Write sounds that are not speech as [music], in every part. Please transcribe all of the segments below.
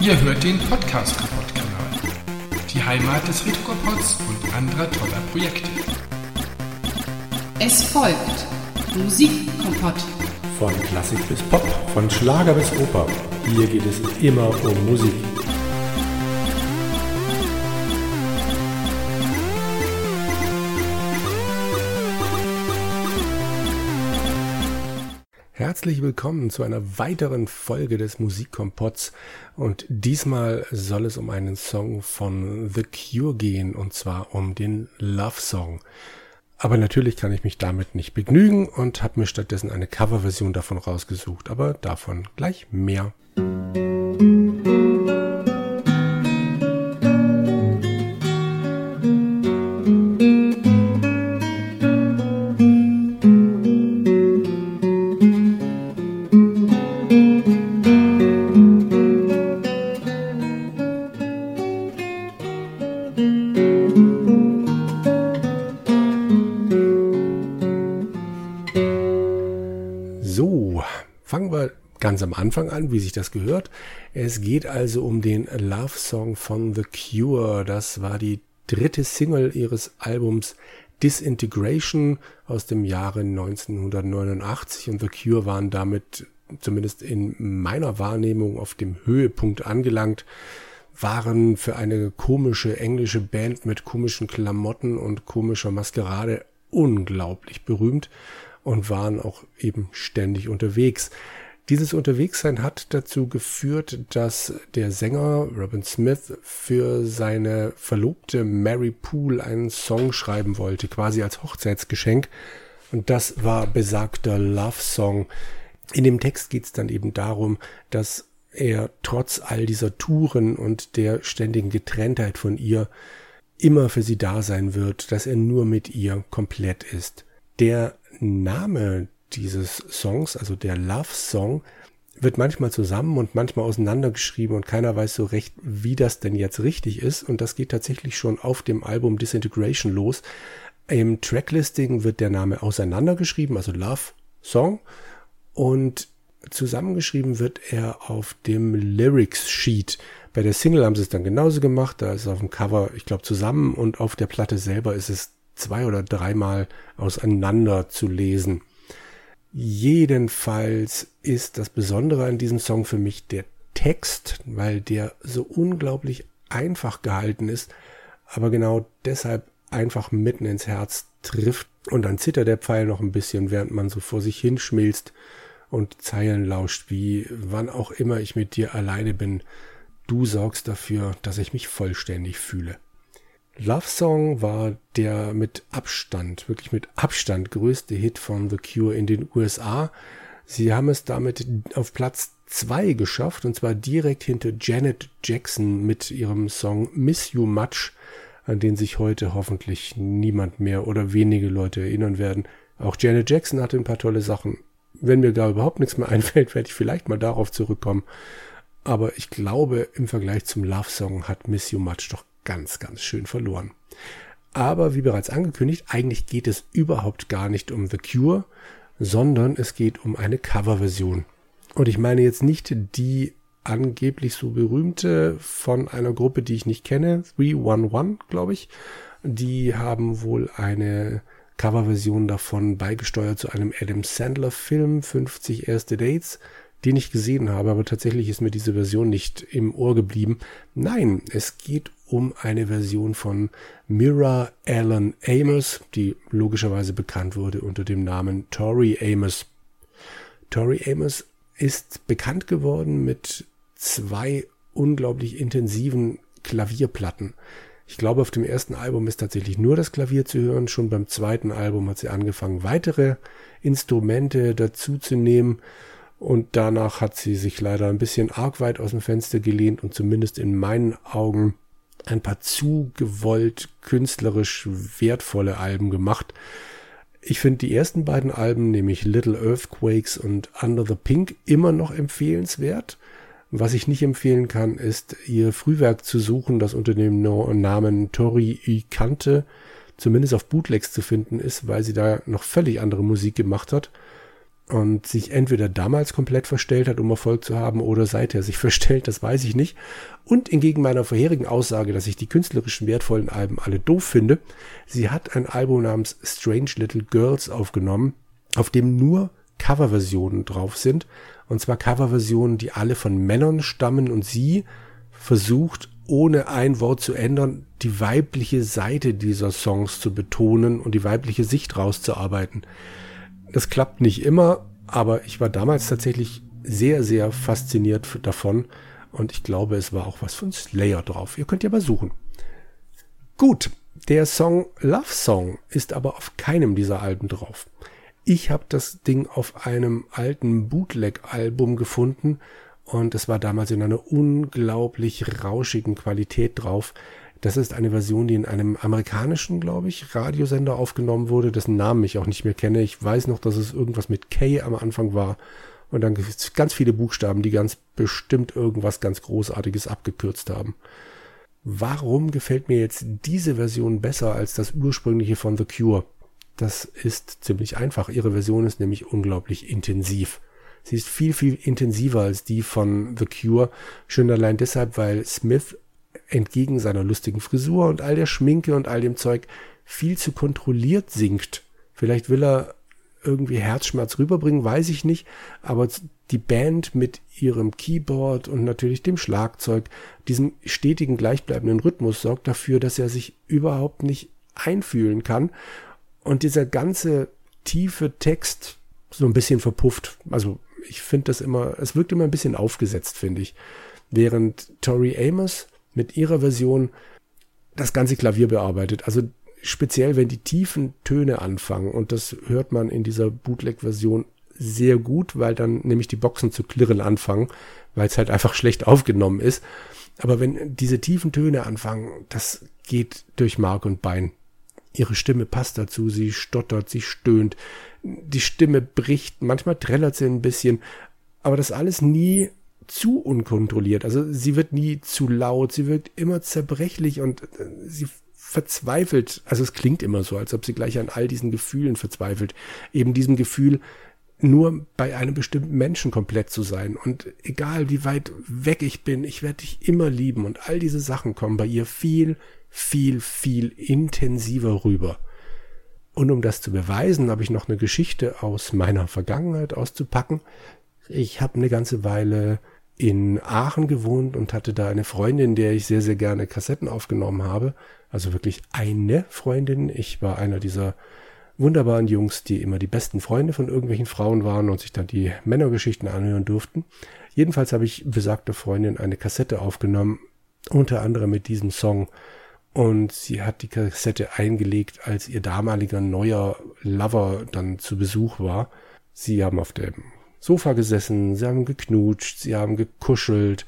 Ihr hört den Podcast Kaputt Kanal, die Heimat des Retropods und anderer toller Projekte. Es folgt Musikkompott. Von Klassik bis Pop, von Schlager bis Oper. Hier geht es immer um Musik. Herzlich willkommen zu einer weiteren Folge des Musikkompotts und diesmal soll es um einen Song von The Cure gehen und zwar um den Love Song. Aber natürlich kann ich mich damit nicht begnügen und habe mir stattdessen eine Coverversion davon rausgesucht, aber davon gleich mehr. ganz am Anfang an, wie sich das gehört. Es geht also um den Love Song von The Cure. Das war die dritte Single ihres Albums Disintegration aus dem Jahre 1989 und The Cure waren damit zumindest in meiner Wahrnehmung auf dem Höhepunkt angelangt, waren für eine komische englische Band mit komischen Klamotten und komischer Maskerade unglaublich berühmt und waren auch eben ständig unterwegs. Dieses Unterwegssein hat dazu geführt, dass der Sänger Robin Smith für seine Verlobte Mary Poole einen Song schreiben wollte, quasi als Hochzeitsgeschenk. Und das war besagter Love Song. In dem Text geht es dann eben darum, dass er trotz all dieser Touren und der ständigen Getrenntheit von ihr immer für sie da sein wird, dass er nur mit ihr komplett ist. Der Name dieses Songs, also der Love Song, wird manchmal zusammen und manchmal auseinandergeschrieben und keiner weiß so recht, wie das denn jetzt richtig ist. Und das geht tatsächlich schon auf dem Album Disintegration los. Im Tracklisting wird der Name auseinandergeschrieben, also Love Song. Und zusammengeschrieben wird er auf dem Lyrics Sheet. Bei der Single haben sie es dann genauso gemacht. Da ist es auf dem Cover, ich glaube, zusammen und auf der Platte selber ist es zwei oder dreimal auseinander zu lesen. Jedenfalls ist das Besondere an diesem Song für mich der Text, weil der so unglaublich einfach gehalten ist, aber genau deshalb einfach mitten ins Herz trifft und dann zittert der Pfeil noch ein bisschen, während man so vor sich hinschmilzt und Zeilen lauscht, wie wann auch immer ich mit dir alleine bin, du sorgst dafür, dass ich mich vollständig fühle. Love Song war der mit Abstand, wirklich mit Abstand größte Hit von The Cure in den USA. Sie haben es damit auf Platz zwei geschafft und zwar direkt hinter Janet Jackson mit ihrem Song Miss You Much, an den sich heute hoffentlich niemand mehr oder wenige Leute erinnern werden. Auch Janet Jackson hatte ein paar tolle Sachen. Wenn mir da überhaupt nichts mehr [laughs] einfällt, werde ich vielleicht mal darauf zurückkommen. Aber ich glaube, im Vergleich zum Love Song hat Miss You Much doch ganz, ganz schön verloren. Aber wie bereits angekündigt, eigentlich geht es überhaupt gar nicht um The Cure, sondern es geht um eine Coverversion. Und ich meine jetzt nicht die angeblich so berühmte von einer Gruppe, die ich nicht kenne, 311, glaube ich. Die haben wohl eine Coverversion davon beigesteuert zu einem Adam Sandler Film, 50 erste Dates den ich gesehen habe, aber tatsächlich ist mir diese Version nicht im Ohr geblieben. Nein, es geht um eine Version von Mira Allen Amos, die logischerweise bekannt wurde unter dem Namen Tori Amos. Tori Amos ist bekannt geworden mit zwei unglaublich intensiven Klavierplatten. Ich glaube, auf dem ersten Album ist tatsächlich nur das Klavier zu hören. Schon beim zweiten Album hat sie angefangen, weitere Instrumente dazu zu nehmen. Und danach hat sie sich leider ein bisschen arg weit aus dem Fenster gelehnt und zumindest in meinen Augen ein paar zu gewollt künstlerisch wertvolle Alben gemacht. Ich finde die ersten beiden Alben, nämlich Little Earthquakes und Under the Pink, immer noch empfehlenswert. Was ich nicht empfehlen kann, ist ihr Frühwerk zu suchen, das unter dem Namen Tori Ikante zumindest auf Bootlegs zu finden ist, weil sie da noch völlig andere Musik gemacht hat. Und sich entweder damals komplett verstellt hat, um Erfolg zu haben, oder seither sich [laughs] verstellt, das weiß ich nicht. Und entgegen meiner vorherigen Aussage, dass ich die künstlerischen wertvollen Alben alle doof finde, sie hat ein Album namens Strange Little Girls aufgenommen, auf dem nur Coverversionen drauf sind. Und zwar Coverversionen, die alle von Männern stammen und sie versucht, ohne ein Wort zu ändern, die weibliche Seite dieser Songs zu betonen und die weibliche Sicht rauszuarbeiten. Das klappt nicht immer, aber ich war damals tatsächlich sehr, sehr fasziniert davon und ich glaube, es war auch was von Slayer drauf. Ihr könnt ja mal suchen. Gut, der Song Love Song ist aber auf keinem dieser Alben drauf. Ich habe das Ding auf einem alten Bootleg-Album gefunden und es war damals in einer unglaublich rauschigen Qualität drauf. Das ist eine Version, die in einem amerikanischen, glaube ich, Radiosender aufgenommen wurde, dessen Namen ich auch nicht mehr kenne. Ich weiß noch, dass es irgendwas mit K am Anfang war. Und dann gibt es ganz viele Buchstaben, die ganz bestimmt irgendwas ganz Großartiges abgekürzt haben. Warum gefällt mir jetzt diese Version besser als das ursprüngliche von The Cure? Das ist ziemlich einfach. Ihre Version ist nämlich unglaublich intensiv. Sie ist viel, viel intensiver als die von The Cure. Schon allein deshalb, weil Smith entgegen seiner lustigen Frisur und all der Schminke und all dem Zeug viel zu kontrolliert singt. Vielleicht will er irgendwie Herzschmerz rüberbringen, weiß ich nicht, aber die Band mit ihrem Keyboard und natürlich dem Schlagzeug, diesem stetigen gleichbleibenden Rhythmus sorgt dafür, dass er sich überhaupt nicht einfühlen kann und dieser ganze tiefe Text so ein bisschen verpufft. Also ich finde das immer, es wirkt immer ein bisschen aufgesetzt, finde ich. Während Tori Amos mit ihrer Version das ganze Klavier bearbeitet. Also speziell, wenn die tiefen Töne anfangen und das hört man in dieser Bootleg-Version sehr gut, weil dann nämlich die Boxen zu klirren anfangen, weil es halt einfach schlecht aufgenommen ist. Aber wenn diese tiefen Töne anfangen, das geht durch Mark und Bein. Ihre Stimme passt dazu, sie stottert, sie stöhnt, die Stimme bricht, manchmal trällert sie ein bisschen, aber das alles nie zu unkontrolliert. Also sie wird nie zu laut, sie wirkt immer zerbrechlich und äh, sie verzweifelt. Also es klingt immer so, als ob sie gleich an all diesen Gefühlen verzweifelt. Eben diesem Gefühl, nur bei einem bestimmten Menschen komplett zu sein. Und egal wie weit weg ich bin, ich werde dich immer lieben. Und all diese Sachen kommen bei ihr viel, viel, viel intensiver rüber. Und um das zu beweisen, habe ich noch eine Geschichte aus meiner Vergangenheit auszupacken. Ich habe eine ganze Weile in Aachen gewohnt und hatte da eine Freundin, der ich sehr, sehr gerne Kassetten aufgenommen habe. Also wirklich eine Freundin. Ich war einer dieser wunderbaren Jungs, die immer die besten Freunde von irgendwelchen Frauen waren und sich dann die Männergeschichten anhören durften. Jedenfalls habe ich besagter Freundin eine Kassette aufgenommen, unter anderem mit diesem Song und sie hat die Kassette eingelegt, als ihr damaliger neuer Lover dann zu Besuch war. Sie haben auf dem Sofa gesessen, sie haben geknutscht, sie haben gekuschelt,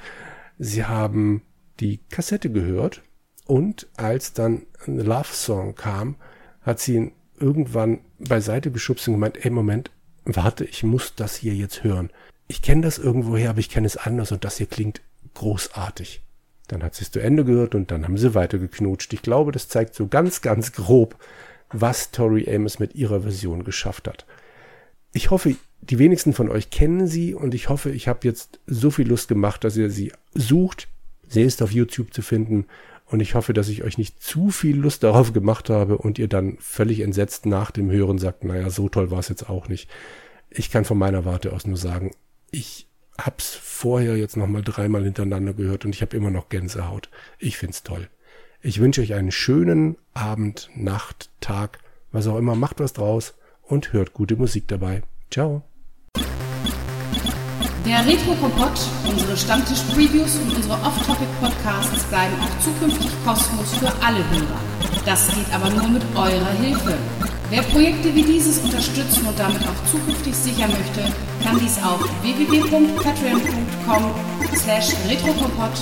sie haben die Kassette gehört und als dann ein Love Song kam, hat sie ihn irgendwann beiseite geschubst und gemeint, ey Moment, warte, ich muss das hier jetzt hören. Ich kenne das irgendwoher, aber ich kenne es anders und das hier klingt großartig. Dann hat sie es zu Ende gehört und dann haben sie weitergeknutscht. Ich glaube, das zeigt so ganz, ganz grob, was Tori Amos mit ihrer Version geschafft hat. Ich hoffe, die wenigsten von euch kennen sie und ich hoffe, ich habe jetzt so viel Lust gemacht, dass ihr sie sucht. Sie ist auf YouTube zu finden und ich hoffe, dass ich euch nicht zu viel Lust darauf gemacht habe und ihr dann völlig entsetzt nach dem Hören sagt, naja, so toll war es jetzt auch nicht. Ich kann von meiner Warte aus nur sagen, ich hab's vorher jetzt nochmal dreimal hintereinander gehört und ich habe immer noch Gänsehaut. Ich find's toll. Ich wünsche euch einen schönen Abend, Nacht, Tag, was auch immer. Macht was draus und hört gute Musik dabei. Ciao. Der Retro-Kompott, unsere Stammtisch-Previews und unsere Off-Topic-Podcasts bleiben auch zukünftig kostenlos für alle Hörer. Das geht aber nur mit eurer Hilfe. Wer Projekte wie dieses unterstützen und damit auch zukünftig sichern möchte, kann dies auf www.patreon.com slash retrokompott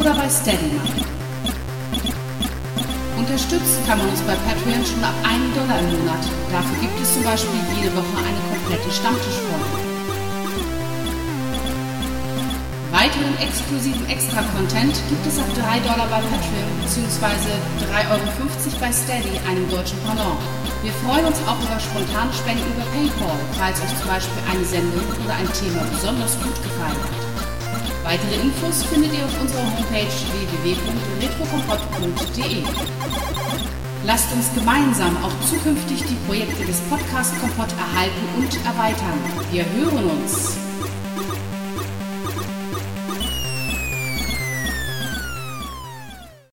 oder bei Steady machen. Unterstützen kann man uns bei Patreon schon ab 1 Dollar im Monat. Dafür gibt es zum Beispiel jede Woche eine komplette Stammtischfolge. Weiteren exklusiven Extra-Content gibt es ab 3 Dollar bei Patreon bzw. 3,50 Euro bei Steady, einem deutschen Pendant. Wir freuen uns auch über spontane Spenden über PayPal, falls euch zum Beispiel eine Sendung oder ein Thema besonders gut gefallen hat. Weitere Infos findet ihr auf unserer Homepage www.retrokompott.de. Lasst uns gemeinsam auch zukünftig die Projekte des Podcast Kompott erhalten und erweitern. Wir hören uns.